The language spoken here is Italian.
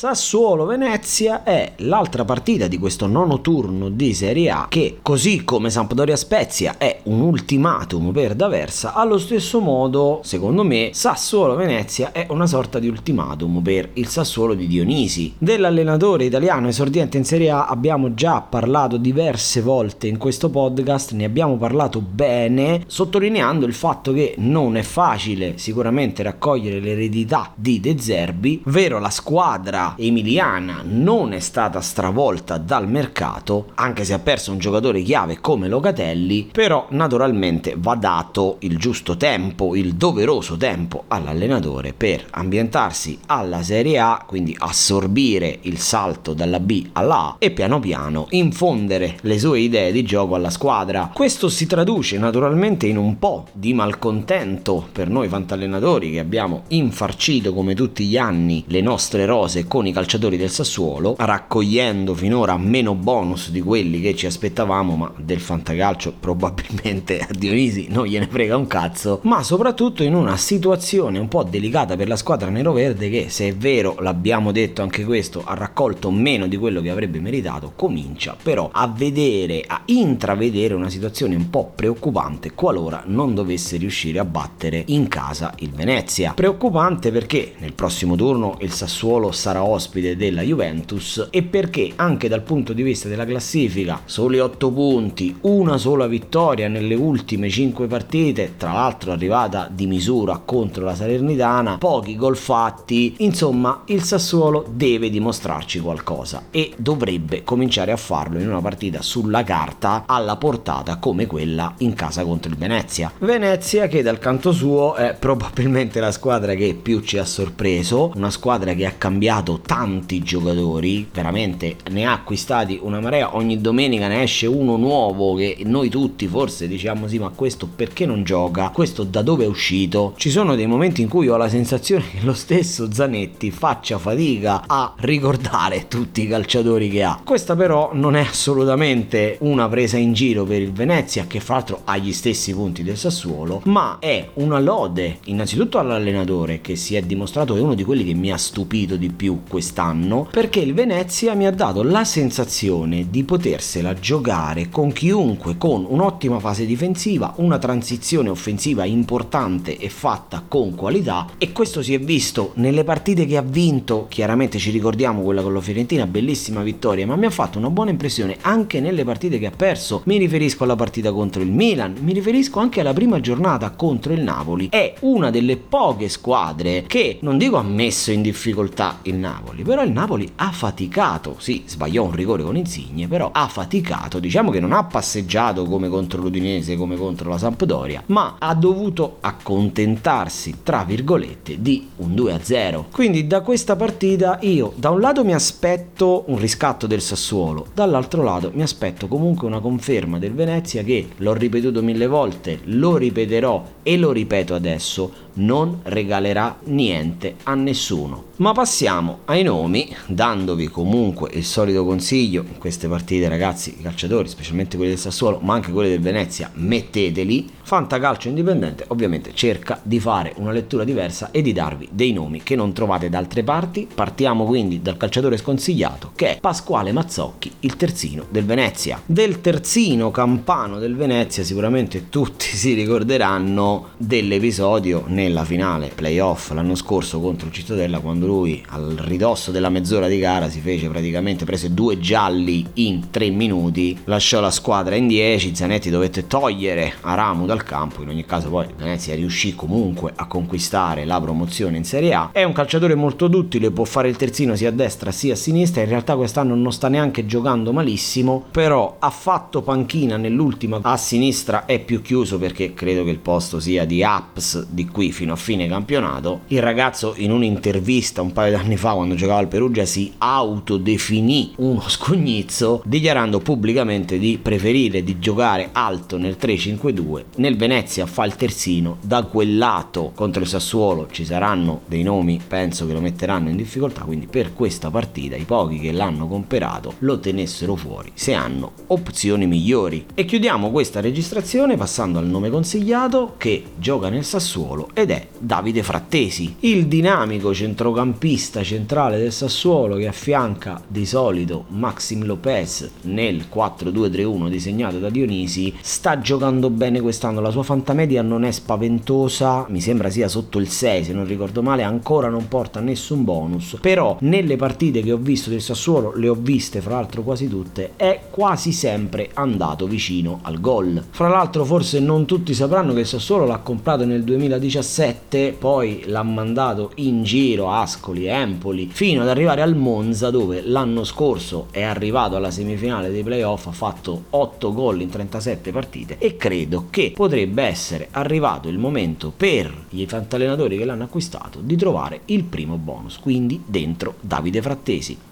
Sassuolo-Venezia è l'altra partita di questo nono turno di Serie A che, così come Sampdoria-Spezia è un ultimatum per D'Aversa, allo stesso modo, secondo me, Sassuolo-Venezia è una sorta di ultimatum per il Sassuolo di Dionisi. Dell'allenatore italiano esordiente in Serie A abbiamo già parlato diverse volte in questo podcast, ne abbiamo parlato bene, sottolineando il fatto che non è facile sicuramente raccogliere l'eredità di De Zerbi, vero la squadra emiliana non è stata stravolta dal mercato, anche se ha perso un giocatore chiave come Locatelli, però naturalmente va dato il giusto tempo, il doveroso tempo all'allenatore per ambientarsi alla Serie A, quindi assorbire il salto dalla B alla A e piano piano infondere le sue idee di gioco alla squadra. Questo si traduce naturalmente in un po' di malcontento per noi fantallenatori che abbiamo infarcito come tutti gli anni le nostre rose con i calciatori del Sassuolo, raccogliendo finora meno bonus di quelli che ci aspettavamo, ma del fantacalcio probabilmente a Dionisi non gliene frega un cazzo, ma soprattutto in una situazione un po' delicata per la squadra nero-verde che se è vero, l'abbiamo detto anche questo, ha raccolto meno di quello che avrebbe meritato, comincia però a vedere, a intravedere una situazione un po' preoccupante qualora non dovesse riuscire a battere in casa il Venezia. Preoccupante perché nel prossimo turno il Sassuolo sarà ospite della Juventus e perché anche dal punto di vista della classifica soli 8 punti, una sola vittoria nelle ultime 5 partite, tra l'altro arrivata di misura contro la Salernitana, pochi gol fatti, insomma il Sassuolo deve dimostrarci qualcosa e dovrebbe cominciare a farlo in una partita sulla carta alla portata come quella in casa contro il Venezia. Venezia che dal canto suo è probabilmente la squadra che più ci ha sorpreso, una squadra che ha cambiato tanti giocatori, veramente ne ha acquistati una marea, ogni domenica ne esce uno nuovo che noi tutti forse diciamo sì ma questo perché non gioca, questo da dove è uscito. Ci sono dei momenti in cui ho la sensazione che lo stesso Zanetti faccia fatica a ricordare tutti i calciatori che ha. Questa però non è assolutamente una presa in giro per il Venezia che fra l'altro ha gli stessi punti del Sassuolo, ma è una lode innanzitutto all'allenatore che si è dimostrato è uno di quelli che mi ha stupito di più quest'anno perché il Venezia mi ha dato la sensazione di potersela giocare con chiunque con un'ottima fase difensiva, una transizione offensiva importante e fatta con qualità e questo si è visto nelle partite che ha vinto, chiaramente ci ricordiamo quella con la Fiorentina, bellissima vittoria, ma mi ha fatto una buona impressione anche nelle partite che ha perso. Mi riferisco alla partita contro il Milan, mi riferisco anche alla prima giornata contro il Napoli. È una delle poche squadre che non dico ha messo in difficoltà il Napoli, però il Napoli ha faticato, sì, sbagliò un rigore con Insigne, però ha faticato, diciamo che non ha passeggiato come contro l'Udinese, come contro la Sampdoria, ma ha dovuto accontentarsi, tra virgolette, di un 2-0. Quindi da questa partita io da un lato mi aspetto un riscatto del Sassuolo, dall'altro lato mi aspetto comunque una conferma del Venezia che, l'ho ripetuto mille volte, lo ripeterò e lo ripeto adesso, non regalerà niente a nessuno. Ma passiamo ai nomi, dandovi comunque il solito consiglio in queste partite, ragazzi, i calciatori, specialmente quelli del Sassuolo, ma anche quelli del Venezia, metteteli. Fantacalcio Indipendente ovviamente cerca di fare una lettura diversa e di darvi dei nomi che non trovate da altre parti. Partiamo quindi dal calciatore sconsigliato che è Pasquale Mazzocchi, il terzino del Venezia. Del terzino campano del Venezia sicuramente tutti si ricorderanno dell'episodio nella finale playoff l'anno scorso contro il Cittadella quando lui al ridosso della mezz'ora di gara si fece praticamente prese due gialli in tre minuti lasciò la squadra in 10 Zanetti dovette togliere Aramu dal campo in ogni caso poi Venezia riuscì comunque a conquistare la promozione in Serie A. È un calciatore molto duttile può fare il terzino sia a destra sia a sinistra in realtà quest'anno non sta neanche giocando malissimo però ha fatto panchina nell'ultima a sinistra è più chiuso perché credo che il posto sia di Apps di qui fino a fine campionato il ragazzo in un'intervista un paio d'anni fa quando giocava al Perugia si autodefinì uno scognizzo dichiarando pubblicamente di preferire di giocare alto nel 3-5-2 nel Venezia fa il terzino. Da quel lato contro il Sassuolo ci saranno dei nomi penso che lo metteranno in difficoltà quindi per questa partita i pochi che l'hanno comperato lo tenessero fuori se hanno opzioni migliori. E chiudiamo questa registrazione passando al nome consigliato che gioca nel Sassuolo ed è Davide Frattesi, il dinamico centrocampista centrale del Sassuolo che affianca di solito Maxim Lopez nel 4-2-3-1 disegnato da Dionisi, sta giocando bene quest'anno, la sua fantamedia non è spaventosa, mi sembra sia sotto il 6 se non ricordo male, ancora non porta nessun bonus, però nelle partite che ho visto del Sassuolo, le ho viste fra l'altro quasi tutte, è quasi sempre andato vicino al gol. Fra l'altro forse non tutti sapranno che il Sassuolo l'ha comprato nel 2017, poi l'ha mandato in giro Ascoli, Empoli, fino ad arrivare al Monza dove l'anno scorso è arrivato alla semifinale dei playoff, ha fatto 8 gol in 37 partite e credo che potrebbe essere arrivato il momento per gli fantallenatori che l'hanno acquistato di trovare il primo bonus, quindi dentro Davide Frattesi.